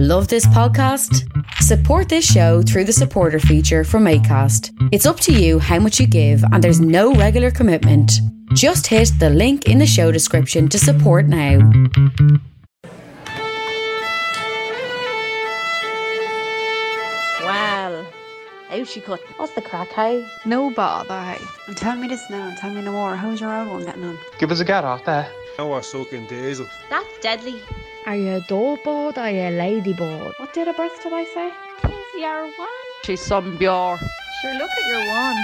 Love this podcast? Support this show through the supporter feature from ACAST. It's up to you how much you give, and there's no regular commitment. Just hit the link in the show description to support now. Well, out she cut. What's the crack, hey? No bother, hey. And tell me this now, tell me no more. How's your old one getting on? Give us a get off there. Now we're soaking diesel. That's deadly. Are you a doorboard or are you a ladybird? What date of birth did I say? Is your one? She's some pure. Sure, look at your one.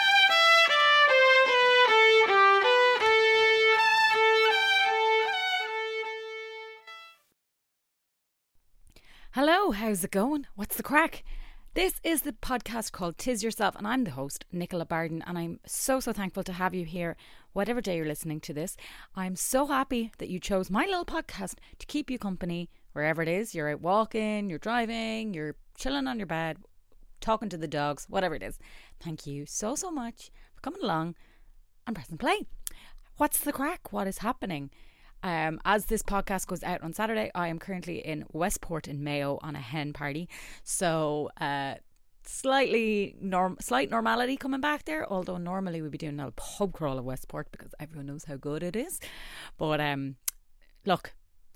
Hello, how's it going? What's the crack? This is the podcast called Tis Yourself, and I'm the host, Nicola Barden, and I'm so, so thankful to have you here, whatever day you're listening to this. I'm so happy that you chose my little podcast to keep you company wherever it is. You're out walking, you're driving, you're chilling on your bed, talking to the dogs, whatever it is. Thank you so, so much for coming along and pressing play. What's the crack? What is happening? Um, as this podcast goes out on Saturday, I am currently in Westport in Mayo on a hen party. So, uh, slightly norm slight normality coming back there although normally we'd be doing a pub crawl of Westport because everyone knows how good it is but um look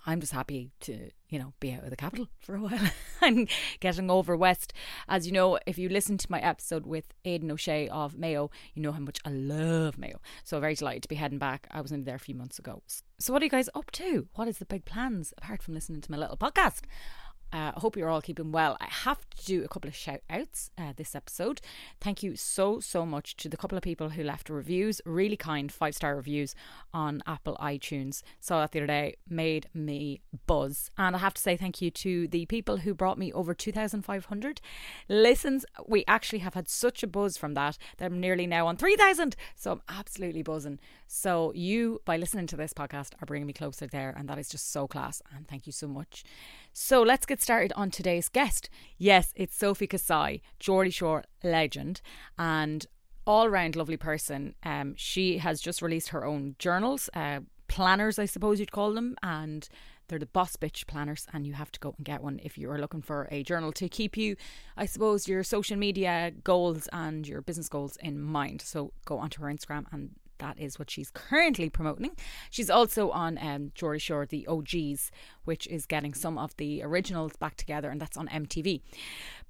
I'm just happy to, you know, be out of the capital for a while and getting over west. As you know, if you listen to my episode with Aidan O'Shea of Mayo, you know how much I love Mayo. So very delighted to be heading back. I was only there a few months ago. So what are you guys up to? What is the big plans apart from listening to my little podcast? Uh, I hope you're all keeping well. I have to do a couple of shout outs uh, this episode. Thank you so, so much to the couple of people who left reviews, really kind five star reviews on Apple iTunes. Saw that the other day, made me buzz. And I have to say thank you to the people who brought me over 2,500 listens. We actually have had such a buzz from that that I'm nearly now on 3,000. So I'm absolutely buzzing. So you, by listening to this podcast, are bringing me closer there. And that is just so class. And thank you so much. So let's get started on today's guest. Yes, it's Sophie Kasaei, Geordie Shore legend, and all round lovely person. Um, she has just released her own journals, uh, planners, I suppose you'd call them, and they're the boss bitch planners, and you have to go and get one if you are looking for a journal to keep you, I suppose, your social media goals and your business goals in mind. So go onto her Instagram and that is what she's currently promoting. She's also on um, Geordie Shore, the OGs, which is getting some of the originals back together, and that's on MTV.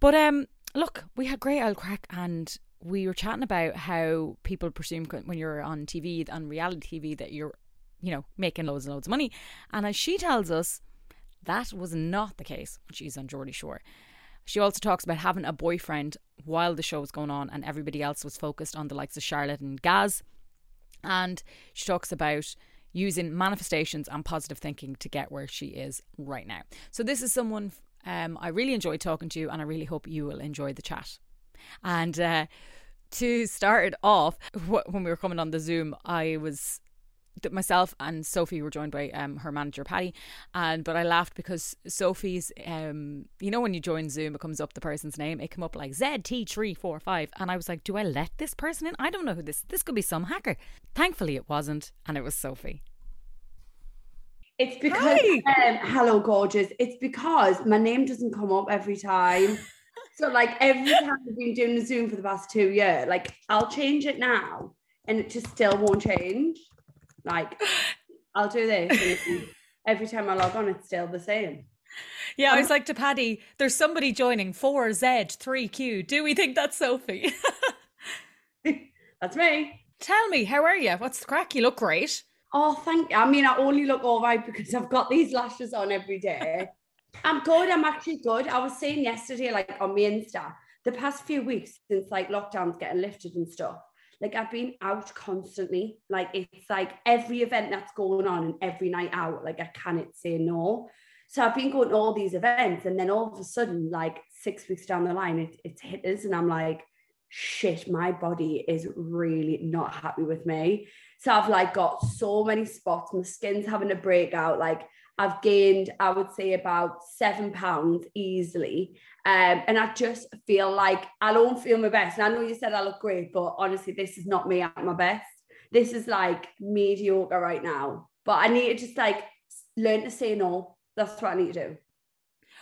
But um, look, we had great old crack, and we were chatting about how people presume when you're on TV, on reality TV, that you're, you know, making loads and loads of money. And as she tells us, that was not the case when she's on Geordie Shore. She also talks about having a boyfriend while the show was going on and everybody else was focused on the likes of Charlotte and Gaz. And she talks about using manifestations and positive thinking to get where she is right now. So, this is someone um, I really enjoyed talking to, and I really hope you will enjoy the chat. And uh, to start it off, when we were coming on the Zoom, I was myself and Sophie were joined by um, her manager Patty, and but I laughed because Sophie's um, you know when you join Zoom it comes up the person's name it came up like ZT three four five and I was like do I let this person in? I don't know who this this could be some hacker. Thankfully it wasn't and it was Sophie. It's because um, hello gorgeous it's because my name doesn't come up every time. So like every time I've been doing the Zoom for the past two years like I'll change it now and it just still won't change like, I'll do this. every time I log on, it's still the same. Yeah, I um, was like to Paddy, there's somebody joining 4Z3Q. Do we think that's Sophie? that's me. Tell me, how are you? What's the crack? You look great. Oh, thank you. I mean, I only look all right because I've got these lashes on every day. I'm good. I'm actually good. I was saying yesterday, like on my Insta, the past few weeks since like lockdown's getting lifted and stuff, like I've been out constantly. Like it's like every event that's going on and every night out, like I cannot say no. So I've been going to all these events, and then all of a sudden, like six weeks down the line, it, it's hit us, and I'm like, shit, my body is really not happy with me. So I've like got so many spots, my skin's having a breakout. Like I've gained, I would say, about seven pounds easily. Um, and I just feel like I don't feel my best. And I know you said I look great, but honestly, this is not me at my best. This is like mediocre right now. But I need to just like learn to say no. That's what I need to do.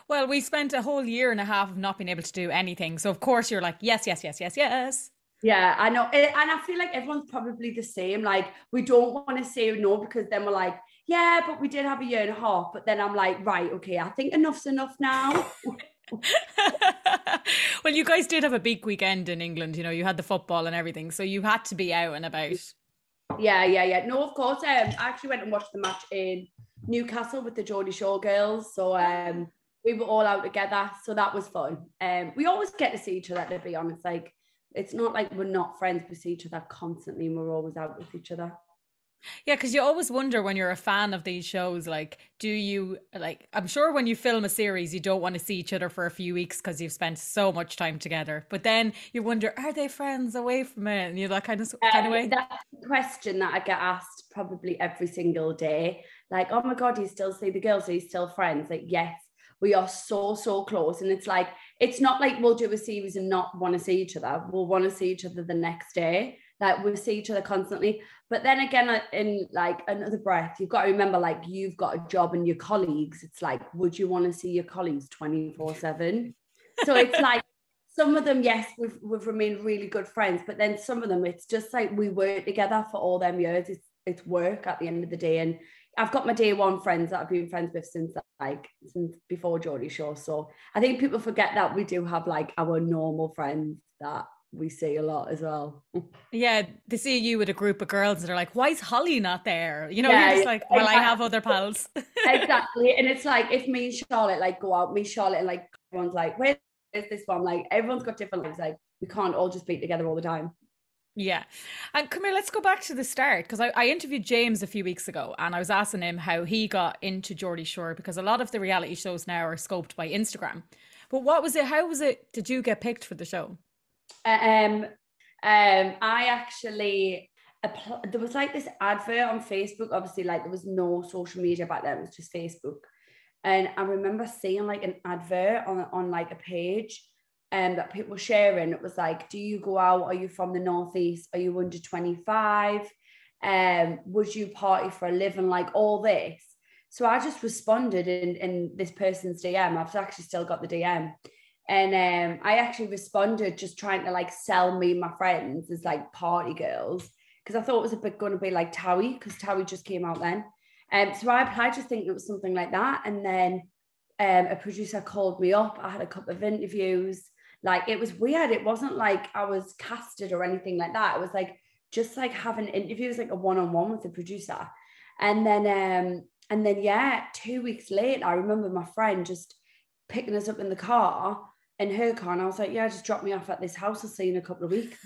Well, we spent a whole year and a half of not being able to do anything. So of course you're like, yes, yes, yes, yes, yes. Yeah, I know. And I feel like everyone's probably the same. Like, we don't want to say no because then we're like, yeah, but we did have a year and a half. But then I'm like, right, okay, I think enough's enough now. well, you guys did have a big weekend in England. You know, you had the football and everything, so you had to be out and about. yeah, yeah, yeah. No, of course. Um, I actually went and watched the match in Newcastle with the Geordie Shore girls. So um, we were all out together. So that was fun. Um, we always get to see each other, to be honest. Like, it's not like we're not friends. We see each other constantly and we're always out with each other. Yeah, because you always wonder when you're a fan of these shows, like, do you like? I'm sure when you film a series, you don't want to see each other for a few weeks because you've spent so much time together. But then you wonder, are they friends away from it? And you're that kind of kind of Um, way. That's a question that I get asked probably every single day. Like, oh my God, you still see the girls? Are you still friends? Like, yes, we are so, so close. And it's like, it's not like we'll do a series and not want to see each other. We'll want to see each other the next day. Like, we'll see each other constantly. But then again, in like another breath, you've got to remember, like, you've got a job and your colleagues. It's like, would you want to see your colleagues 24 7? So it's like, some of them, yes, we've we've remained really good friends, but then some of them, it's just like we work together for all them years. It's it's work at the end of the day, and I've got my day one friends that I've been friends with since like since before Geordie Shore. So I think people forget that we do have like our normal friends that we see a lot as well. Yeah, they see you with a group of girls and they're like, why is Holly not there? You know, Yeah, you're just like, well, I have other pals. exactly, and it's like if me and Charlotte like go out, me and Charlotte and like everyone's like, where is this one? Like everyone's got different lives. Like we can't all just be together all the time. Yeah. And come here, let's go back to the start because I, I interviewed James a few weeks ago and I was asking him how he got into Geordie Shore because a lot of the reality shows now are scoped by Instagram. But what was it? How was it? Did you get picked for the show? Um, um, I actually appl- there was like this advert on Facebook. Obviously, like there was no social media back then; it was just Facebook. And I remember seeing like an advert on on like a page, um, that people were sharing. It was like, "Do you go out? Are you from the northeast? Are you under twenty five? Um, would you party for a living? Like all this." So I just responded in in this person's DM. I've actually still got the DM. And um, I actually responded just trying to like sell me and my friends as like party girls because I thought it was a bit going to be like Towie because Towie just came out then. Um, so I applied just thinking it was something like that. And then um, a producer called me up. I had a couple of interviews. Like it was weird. It wasn't like I was casted or anything like that. It was like just like having interviews, like a one on one with the producer. And then, um, and then, yeah, two weeks later, I remember my friend just picking us up in the car in her car. And I was like, yeah, just drop me off at this house I'll see you in a couple of weeks.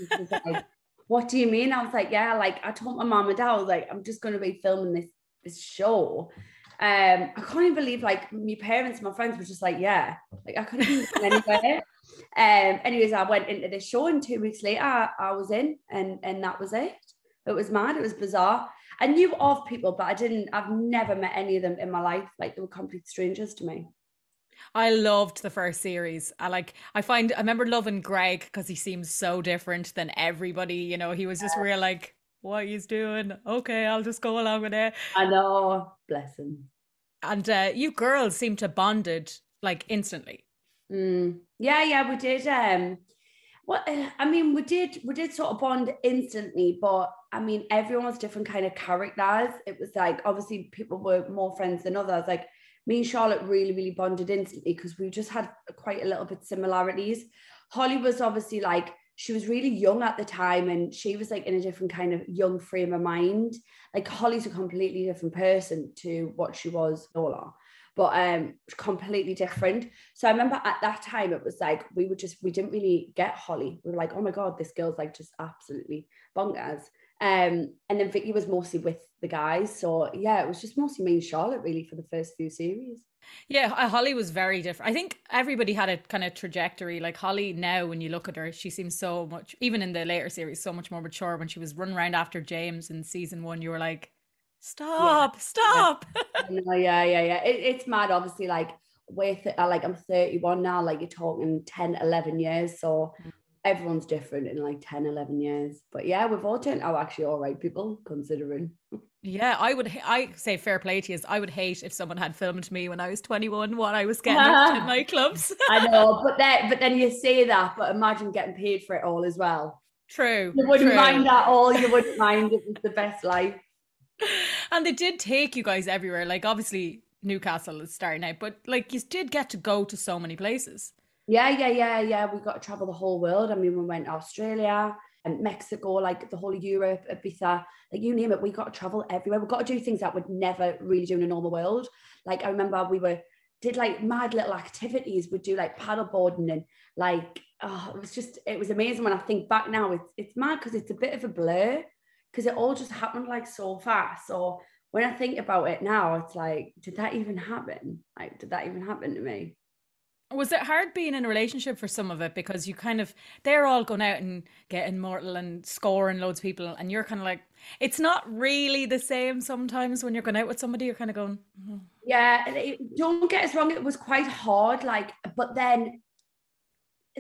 Like, what do you mean? I was like, yeah, like I told my mom and dad, I was like, I'm just going to be filming this this show. Um, I can't even believe like my parents, my friends were just like, yeah, like I couldn't go anywhere. Um, anyways, I went into this show and two weeks later I, I was in and and that was it. It was mad, it was bizarre. I knew of people, but I didn't, I've never met any of them in my life. Like they were complete strangers to me. I loved the first series. I like, I find, I remember loving Greg because he seems so different than everybody. You know, he was just real like, what he's doing. Okay, I'll just go along with it. I know, bless him. And uh, you girls seem to bonded like instantly. Mm. Yeah, yeah, we did. Um, well, uh, I mean, we did, we did sort of bond instantly, but I mean, everyone was different kind of characters. It was like obviously people were more friends than others. Like me and Charlotte really, really bonded instantly because we just had quite a little bit similarities. Holly was obviously like she was really young at the time and she was like in a different kind of young frame of mind. Like Holly's a completely different person to what she was Lola but um completely different. So I remember at that time it was like we were just we didn't really get Holly. We were like, oh my god, this girl's like just absolutely bonkers. Um, and then Vicky was mostly with the guys. So yeah, it was just mostly me and Charlotte really for the first few series. Yeah, Holly was very different. I think everybody had a kind of trajectory. Like Holly now, when you look at her, she seems so much, even in the later series, so much more mature. When she was running around after James in season one, you were like, stop, stop. no, yeah, yeah, yeah. It, it's mad, obviously, like with like I'm 31 now, like you're talking 10, 11 years. So everyone's different in like 10, 11 years. But yeah, we've all turned out actually all right people, considering. Yeah, I would. I say fair play to you. I would hate if someone had filmed me when I was 21 what I was getting up to nightclubs. I know, but then but then you say that, but imagine getting paid for it all as well. True. You wouldn't true. mind that all. You wouldn't mind. It was the best life. And they did take you guys everywhere. Like obviously Newcastle is starting out, but like you did get to go to so many places. Yeah, yeah, yeah, yeah. We got to travel the whole world. I mean, we went to Australia and Mexico, like the whole of Europe, Ibiza, like you name it. We got to travel everywhere. We got to do things that we'd never really do in a normal world. Like I remember we were did like mad little activities. We'd do like paddleboarding and like oh, it was just it was amazing. When I think back now, it's it's mad because it's a bit of a blur because it all just happened like so fast. So when I think about it now, it's like, did that even happen? Like, did that even happen to me? Was it hard being in a relationship for some of it because you kind of they're all going out and getting mortal and scoring loads of people and you're kind of like it's not really the same sometimes when you're going out with somebody you're kind of going "Oh." Yeah, don't get us wrong, it was quite hard. Like, but then,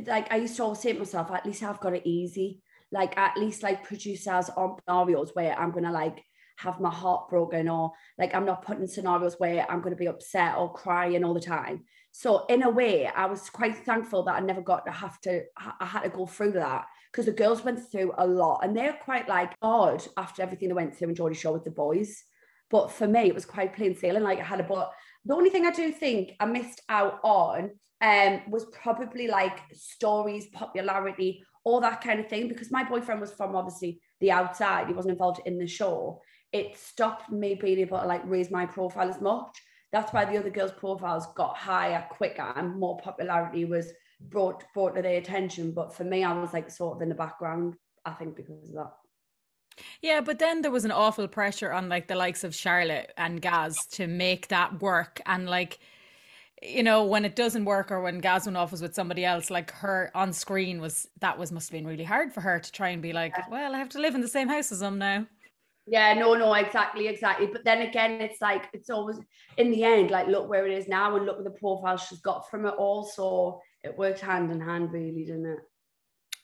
like, I used to always say to myself, at least I've got it easy. Like, at least like producers on scenarios where I'm gonna like have my heart broken, or like I'm not putting scenarios where I'm gonna be upset or crying all the time. So in a way, I was quite thankful that I never got to have to. I had to go through that because the girls went through a lot, and they're quite like odd after everything they went through in Geordie Shore with the boys. But for me, it was quite plain sailing. Like I had a but the only thing I do think I missed out on um was probably like stories, popularity, all that kind of thing. Because my boyfriend was from obviously the outside, he wasn't involved in the show. It stopped me being able to like raise my profile as much. That's why the other girls' profiles got higher quicker and more popularity was brought brought to their attention. But for me, I was like sort of in the background, I think, because of that. yeah but then there was an awful pressure on like the likes of Charlotte and Gaz to make that work and like you know when it doesn't work or when Gaz went off was with somebody else like her on screen was that was must have been really hard for her to try and be like well I have to live in the same house as them now Yeah, no, no, exactly, exactly. But then again, it's like it's always in the end, like look where it is now and look at the profile she's got from it all. So it worked hand in hand, really, didn't it?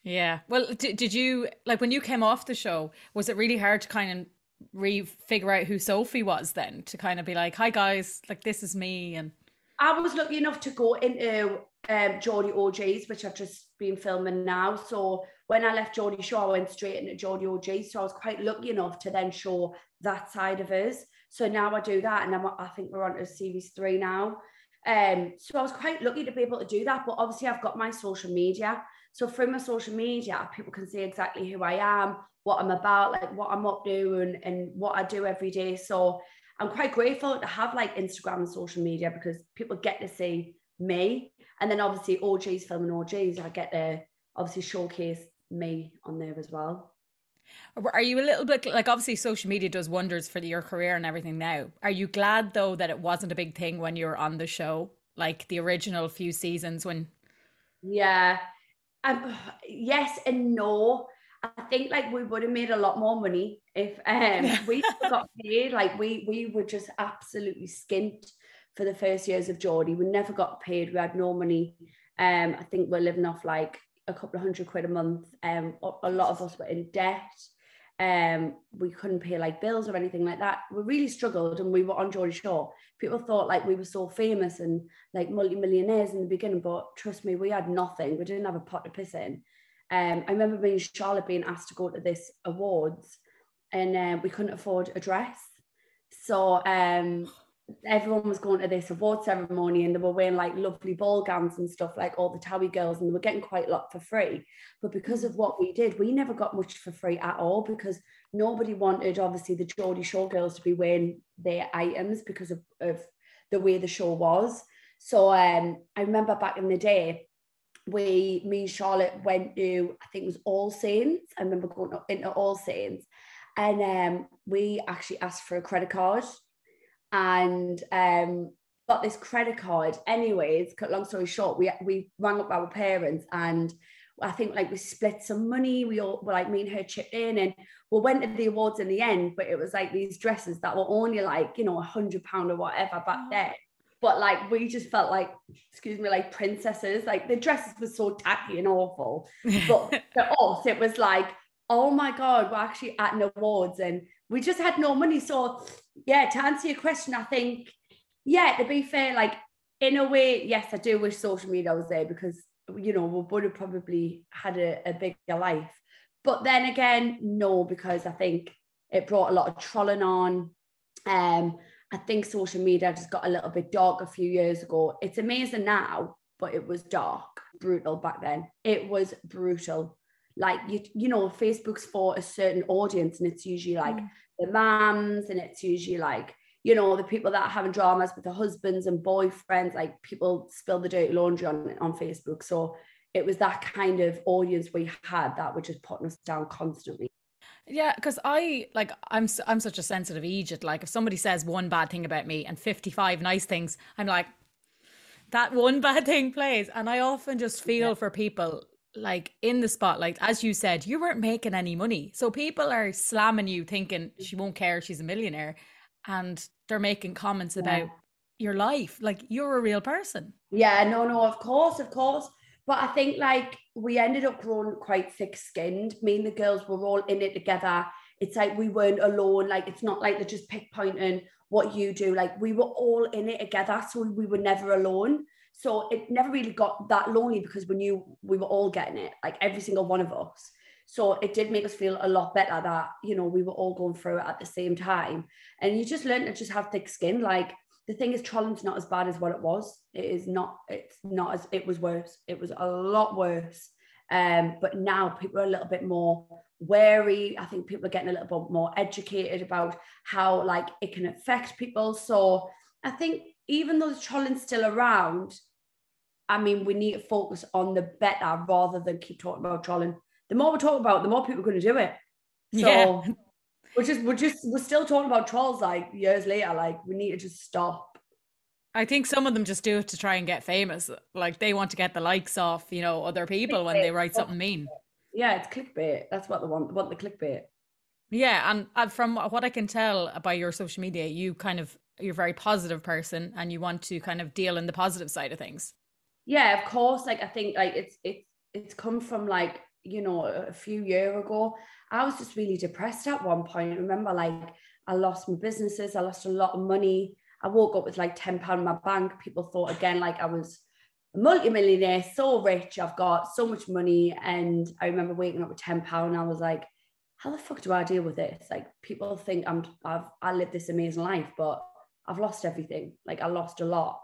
Yeah. Well, did, did you like when you came off the show? Was it really hard to kind of re figure out who Sophie was then to kind of be like, "Hi guys, like this is me," and I was lucky enough to go into um, Geordie OGs, which I've just been filming now. So when I left Geordie Shore, I went straight into Geordie OGs. So I was quite lucky enough to then show that side of us. So now I do that, and I'm, I think we're on to series three now. Um, so I was quite lucky to be able to do that. But obviously, I've got my social media. So through my social media, people can see exactly who I am, what I'm about, like what I'm up to, and, and what I do every day. So I'm quite grateful to have like Instagram and social media because people get to see me. And then obviously OGs filming OGs, I get to obviously showcase me on there as well. are you a little bit like obviously social media does wonders for your career and everything now? Are you glad though that it wasn't a big thing when you were on the show, like the original few seasons when? Yeah. Um, yes and no. I think like we would have made a lot more money if um we got paid. Like we we were just absolutely skint for the first years of Geordie. We never got paid. We had no money. Um, I think we're living off like a couple of hundred quid a month. Um, a, lot of us were in debt. Um, we couldn't pay like bills or anything like that. We really struggled, and we were on Geordie Shore. People thought like we were so famous and like multi-millionaires in the beginning, but trust me, we had nothing. We didn't have a pot to piss in. Um, I remember me and Charlotte being asked to go to this awards, and uh, we couldn't afford a dress. So um, everyone was going to this award ceremony, and they were wearing like lovely ball gowns and stuff, like all the Towie girls, and they were getting quite a lot for free. But because of what we did, we never got much for free at all because nobody wanted, obviously, the Geordie Shore girls to be wearing their items because of, of the way the show was. So um, I remember back in the day, we, me and Charlotte went to, I think it was All Saints. I remember going into All Saints, and um, we actually asked for a credit card, and um, got this credit card. Anyways, cut long story short, we we rang up our parents, and I think like we split some money. We all were like me and her chipped in, and we went to the awards in the end. But it was like these dresses that were only like you know a hundred pound or whatever back then but like we just felt like excuse me like princesses like the dresses were so tacky and awful but for us it was like oh my God, we're actually at an awards and we just had no money. So, yeah, to answer your question, I think, yeah, to be fair, like in a way, yes, I do wish social media was there because, you know, we would have probably had a, a bigger life. But then again, no, because I think it brought a lot of trolling on. Um, I think social media just got a little bit dark a few years ago. It's amazing now, but it was dark, brutal back then. It was brutal. Like you, you know, Facebook's for a certain audience, and it's usually like mm. the moms, and it's usually like you know the people that are having dramas with their husbands and boyfriends. Like people spill the dirty laundry on on Facebook. So it was that kind of audience we had that were just putting us down constantly. Yeah, because I like I'm I'm such a sensitive Egypt. Like if somebody says one bad thing about me and 55 nice things, I'm like that one bad thing plays, and I often just feel yeah. for people like in the spotlight. As you said, you weren't making any money, so people are slamming you, thinking she won't care, she's a millionaire, and they're making comments about your life. Like you're a real person. Yeah, no, no, of course, of course. But I think like we ended up growing quite thick skinned. Me and the girls were all in it together. It's like we weren't alone. Like it's not like they're just pickpointing what you do. Like we were all in it together. So we were never alone. So it never really got that lonely because we knew we were all getting it, like every single one of us. So it did make us feel a lot better that, you know, we were all going through it at the same time. And you just learn to just have thick skin. Like the thing is trolling's not as bad as what it was. It is not it's not as it was worse. It was a lot worse. Um but now people are a little bit more wary. I think people are getting a little bit more educated about how like it can affect people. So i think even though the trolling's still around i mean we need to focus on the better rather than keep talking about trolling the more we talk about it, the more people are going to do it. So yeah we're just we're just we're still talking about trolls like years later. Like we need to just stop. I think some of them just do it to try and get famous. Like they want to get the likes off, you know, other people when they write something mean. Yeah, it's clickbait. That's what they want. They want the clickbait. Yeah, and from what I can tell by your social media, you kind of you're a very positive person, and you want to kind of deal in the positive side of things. Yeah, of course. Like I think like it's it's it's come from like you know a few year ago I was just really depressed at one point. I remember like I lost my businesses, I lost a lot of money. I woke up with like 10 pound in my bank. People thought again like I was a multimillionaire, so rich, I've got so much money. And I remember waking up with 10 pound. I was like, how the fuck do I deal with this? Like people think I'm I've I live this amazing life, but I've lost everything. Like I lost a lot.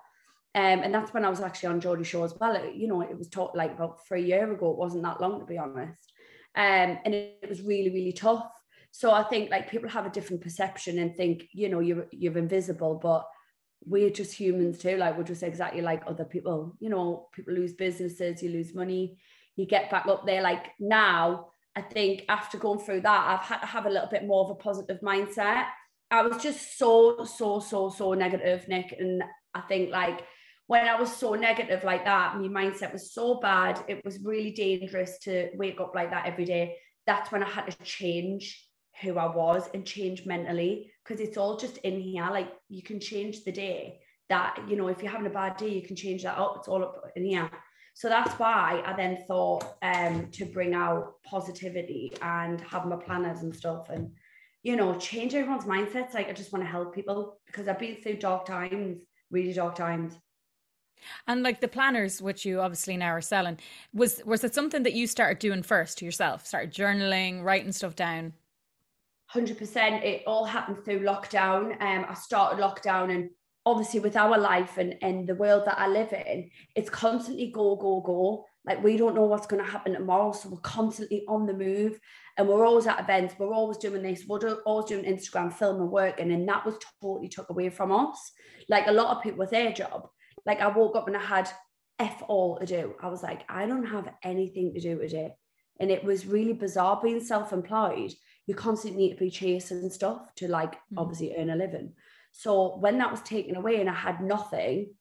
Um, and that's when I was actually on Geordie Shore as well. It, you know, it was taught like about three years ago. It wasn't that long to be honest. Um, and it, it was really really tough. So i think like people have a different perception and think you know you're you're invisible but we're just humans too. Like we're just exactly like other people. You know people lose businesses you lose money you get back up there. Like now i think after going through that i've had to have a little bit more of a positive mindset. I was just so so so so negative nick. And i think like when I was so negative like that, my mindset was so bad. It was really dangerous to wake up like that every day. That's when I had to change who I was and change mentally because it's all just in here. Like you can change the day that, you know, if you're having a bad day, you can change that up. It's all up in here. So that's why I then thought um, to bring out positivity and have my planners and stuff and, you know, change everyone's mindsets. Like I just want to help people because I've been through dark times, really dark times. And like the planners, which you obviously now are selling, was was it something that you started doing first yourself? Started journaling, writing stuff down. Hundred percent. It all happened through lockdown. Um, I started lockdown, and obviously with our life and and the world that I live in, it's constantly go go go. Like we don't know what's going to happen tomorrow, so we're constantly on the move, and we're always at events. We're always doing this. We're always doing Instagram, film, and working, and that was totally took away from us. Like a lot of people with their job like I woke up and I had F all to do. I was like, I don't have anything to do today. And it was really bizarre being self-employed. You constantly need to be chasing stuff to like mm. obviously earn a living. So when that was taken away and I had nothing,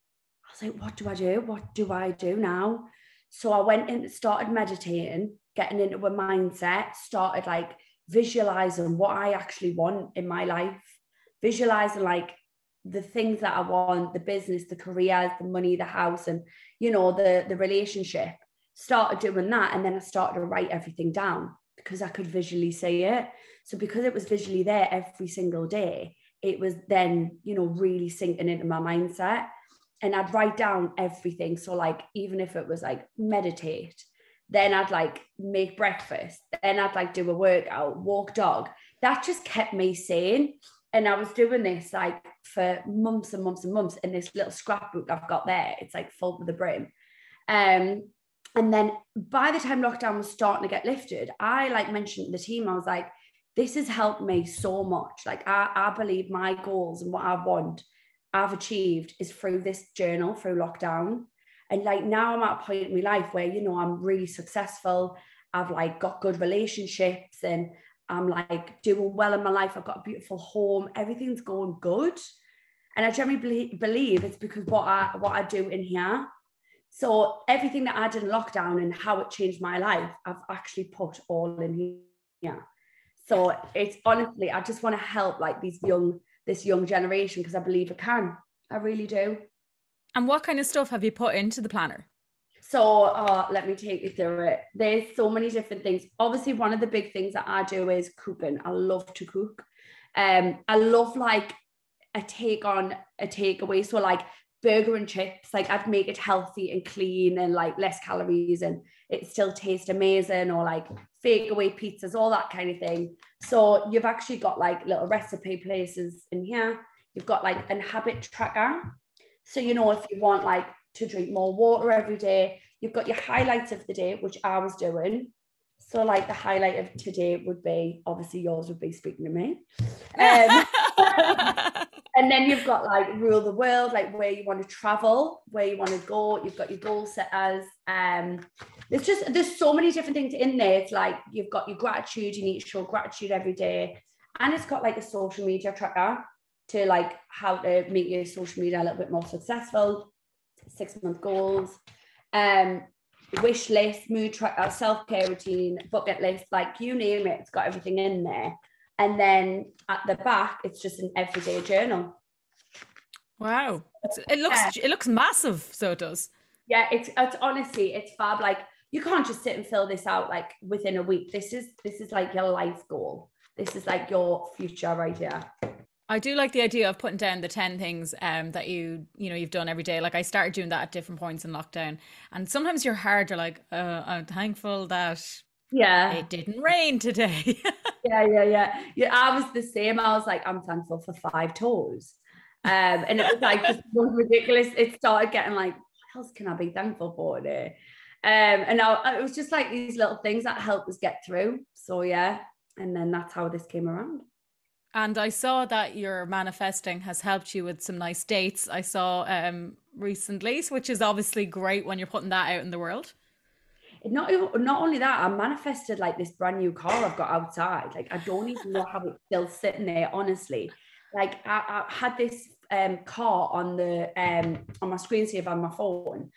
I was like, what do I do? What do I do now? So I went and started meditating, getting into a mindset, started like visualizing what I actually want in my life, visualizing like the things that I want, the business, the careers, the money, the house, and you know, the the relationship. Started doing that, and then I started to write everything down because I could visually see it. So because it was visually there every single day, it was then, you know, really sinking into my mindset. And I'd write down everything. So like even if it was like meditate, then I'd like make breakfast, then I'd like do a workout, walk dog. That just kept me sane. And I was doing this like for months and months and months in this little scrapbook I've got there. It's like full to the brim. Um, and then by the time lockdown was starting to get lifted, I like mentioned to the team, I was like, this has helped me so much. Like I, I believe my goals and what I want I've achieved is through this journal, through lockdown. And like now I'm at a point in my life where, you know, I'm really successful. I've like got good relationships and I'm like doing well in my life. I've got a beautiful home. Everything's going good. And I generally believe it's because what I what I do in here. So everything that I did in lockdown and how it changed my life, I've actually put all in here. So it's honestly, I just want to help like these young, this young generation because I believe it can. I really do. And what kind of stuff have you put into the planner? So uh, let me take you through it. There's so many different things. Obviously, one of the big things that I do is cooking. I love to cook. Um, I love like a take on a takeaway. So like burger and chips, like I'd make it healthy and clean and like less calories and it still tastes amazing or like fake away pizzas, all that kind of thing. So you've actually got like little recipe places in here. You've got like an habit tracker. So you know if you want like to drink more water every day, you've got your highlights of the day, which I was doing. So like the highlight of today would be obviously yours would be speaking to me. Um, and then you've got like rule the world, like where you want to travel, where you want to go. You've got your goal setters. Um, there's just there's so many different things in there. It's like you've got your gratitude. You need to show gratitude every day, and it's got like a social media tracker to like how to make your social media a little bit more successful. Six month goals, um, wish list, mood tracker, self care routine, bucket list, like you name it. It's got everything in there. And then at the back, it's just an everyday journal. Wow, it's, it looks yeah. it looks massive. So it does. Yeah, it's it's honestly it's fab. Like you can't just sit and fill this out like within a week. This is this is like your life goal. This is like your future right here. I do like the idea of putting down the 10 things um, that you, you know, you've done every day. Like I started doing that at different points in lockdown. And sometimes you're hard, you're like, uh, I'm thankful that yeah. it didn't rain today. Yeah yeah yeah. Yeah i was the same. I was like i'm thankful for five toes. Um and it was like just ridiculous it started getting like what else can i be thankful for today? Um and I, it was just like these little things that helped us get through. So yeah. And then that's how this came around and I saw that your manifesting has helped you with some nice dates. I saw um, recently, which is obviously great when you're putting that out in the world not not only that, I manifested like this brand new car I've got outside. Like I don't even know how it's still sitting there, honestly. Like I, I had this um, car on the um, on my screensaver on my phone,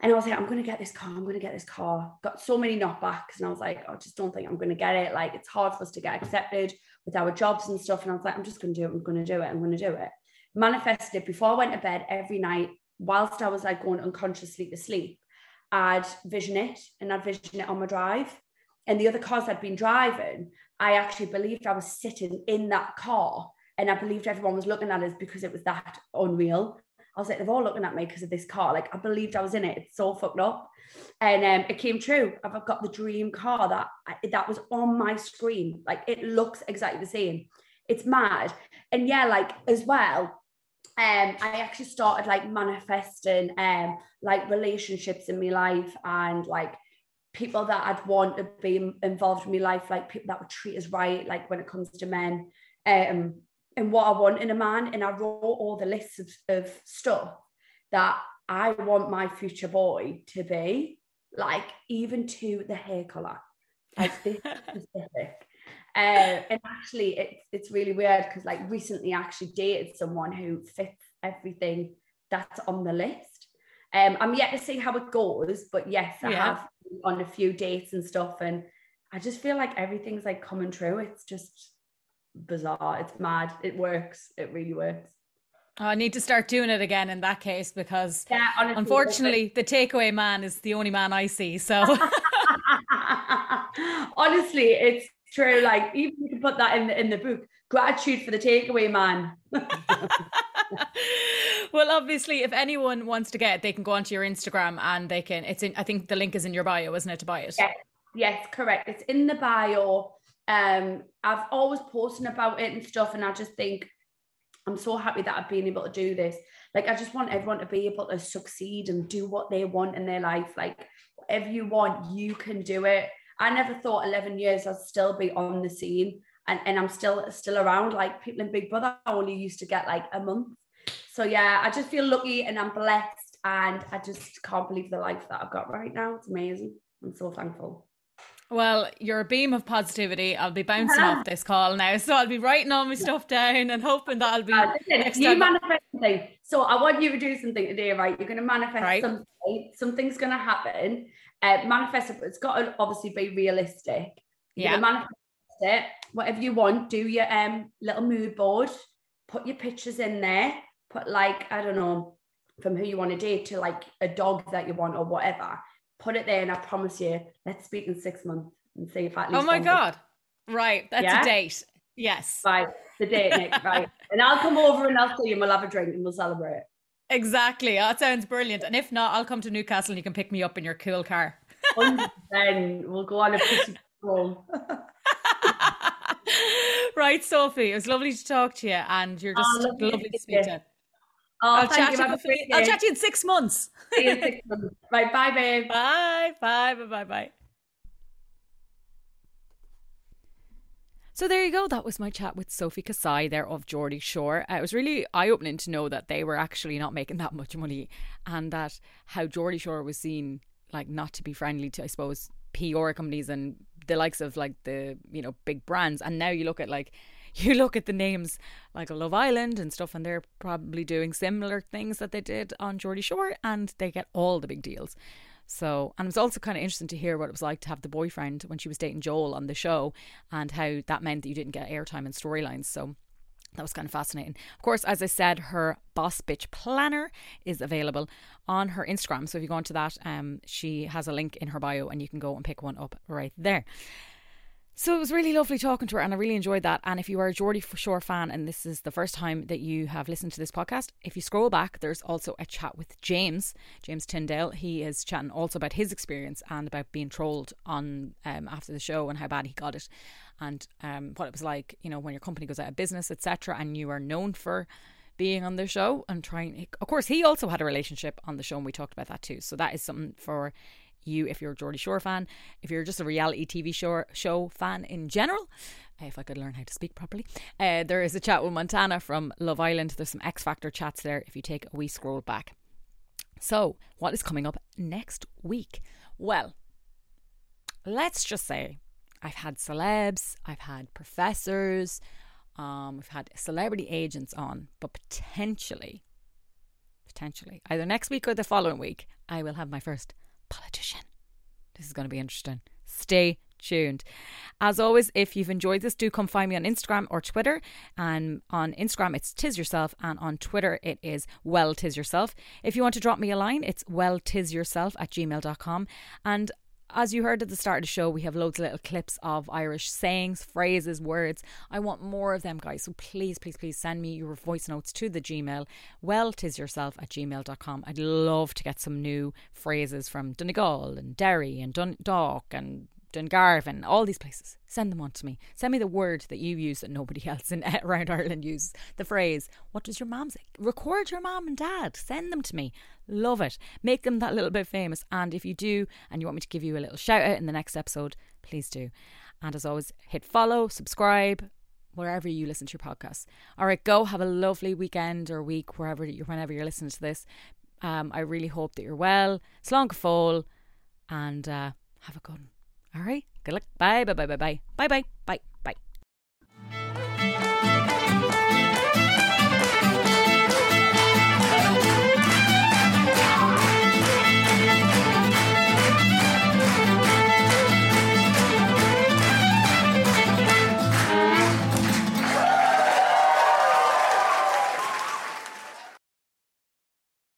and I was like, I'm gonna get this car. I'm gonna get this car. Got so many knockbacks, and I was like, I just don't think I'm gonna get it. Like it's hard for us to get accepted with our jobs and stuff. And I was like, I'm just gonna do it. I'm gonna do it. I'm gonna do it. Manifested before I went to bed every night, whilst I was like going unconsciously to sleep. I'd vision it and I'd vision it on my drive. And the other cars I'd been driving, I actually believed I was sitting in that car and I believed everyone was looking at us because it was that unreal. I was like, they're all looking at me because of this car. Like I believed I was in it. It's so fucked up. And um, it came true. I've got the dream car that that was on my screen. Like it looks exactly the same. It's mad. And yeah, like as well, um, I actually started like manifesting um, like relationships in my life and like people that I'd want to be involved in my life, like people that would treat us right, like when it comes to men, um, and what I want in a man. And I wrote all the lists of, of stuff that I want my future boy to be, like even to the hair color, like this specific. Uh, and actually, it's it's really weird because like recently, I actually dated someone who fits everything that's on the list. Um, I'm yet to see how it goes, but yes, I yeah. have on a few dates and stuff, and I just feel like everything's like coming true. It's just bizarre. It's mad. It works. It really works. Oh, I need to start doing it again in that case because yeah, honestly, unfortunately, the takeaway man is the only man I see. So honestly, it's true. Like even you can put that in the in the book. Gratitude for the takeaway, man. well, obviously, if anyone wants to get it, they can go onto your Instagram and they can. It's in. I think the link is in your bio, isn't it, to buy it? Yes, yes, correct. It's in the bio. Um, I've always posting about it and stuff, and I just think I'm so happy that I've been able to do this. Like, I just want everyone to be able to succeed and do what they want in their life. Like, whatever you want, you can do it. I never thought 11 years I'd still be on the scene and, and I'm still still around. Like people in Big Brother only used to get like a month. So yeah, I just feel lucky and I'm blessed and I just can't believe the life that I've got right now. It's amazing. I'm so thankful. Well, you're a beam of positivity. I'll be bouncing off this call now, so I'll be writing all my stuff down and hoping that I'll be Uh, listen, you manifest something. So I want you to do something today, right? You're going to manifest Right. something. Something's going to happen. Uh, manifest it. but It's got to obviously be realistic. You're Yeah. manifest it. Whatever you want. Do your um little mood board. Put your pictures in there. Put like I don't know from who you want to date to like a dog that you want or whatever. Put it there, and I promise you, let's speak in six months and see if at oh least. Oh my god! Right, that's Yeah? a date. Yes, Right, the date, Nick. Right, and I'll come over and I'll see you, and we'll have a drink and we'll celebrate. exactly. Oh, that sounds brilliant. And if not, I'll come to Newcastle and you can pick me up in your cool car. Then we'll go on a pretty home. right, Sophie. It was lovely to talk to you, and you're oh, just Oh, lovely lovely to speak to. Oh, I'll chat you. you. Have a before- great I'll chat to you in six months. See you in six months. Right, bye, babe. Bye, bye, bye, bye, bye. So there you go. That was my chat with Sophie Kasaei there of Geordie Shore. Uh, it was really eye opening to know that they were actually not making that much money and that how Geordie Shore was seen like not to be friendly to, I suppose, PR companies and the likes of like the, you know, big brands. And now you look at like, you look at the names like Love Island and stuff, and they're probably doing similar things that they did on Geordie Shore, and they get all the big deals. So, and it was also kind of interesting to hear what it was like to have the boyfriend when she was dating Joel on the show, and how that meant that you didn't get airtime and storylines. So, that was kind of fascinating. Of course, as I said, her Boss Bitch Planner is available on her Instagram. So if you go onto that, um, she has a link in her bio, and you can go and pick one up right there. So it was really lovely talking to her, and I really enjoyed that. And if you are a Geordie Shore fan, and this is the first time that you have listened to this podcast, if you scroll back, there's also a chat with James, James Tindale. He is chatting also about his experience and about being trolled on um, after the show and how bad he got it, and um, what it was like, you know, when your company goes out of business, etc., and you are known for being on the show and trying. Of course, he also had a relationship on the show, and we talked about that too. So that is something for you if you're a Geordie Shore fan, if you're just a reality TV show show fan in general. uh, If I could learn how to speak properly, uh, there is a chat with Montana from Love Island. There's some X Factor chats there. If you take a wee scroll back. So, what is coming up next week? Well, let's just say I've had celebs, I've had professors, um, we've had celebrity agents on, but potentially, potentially, either next week or the following week, I will have my first politician. This is going to be interesting. Stay tuned. As always, if you've enjoyed this, do come find me on Instagram or Twitter. And on Instagram, it's Tis Yourself, and on Twitter, it is Well Tis Yourself. If you want to drop me a line, it's Well Tis Yourself at gmail.com. And as you heard at the start of the show, we have loads of little clips of Irish sayings, phrases, words. I want more of them, guys. So please, please, please send me your voice notes to the Gmail, well, tis yourself at gmail.com. I'd love to get some new phrases from Donegal and Derry and Dundalk and Dungarvan, all these places. Send them on to me. Send me the word that you use that nobody else in around Ireland uses. The phrase, what does your mom say? Record your mom and dad. Send them to me. Love it. Make them that little bit famous. And if you do, and you want me to give you a little shout out in the next episode, please do. And as always, hit follow, subscribe, wherever you listen to your podcasts. All right, go have a lovely weekend or week, wherever you whenever you're listening to this. Um, I really hope that you're well. Slán fall, and uh, have a good one. All right. Good luck. Bye. Bye. Bye. Bye. Bye. Bye. Bye. Bye. Bye.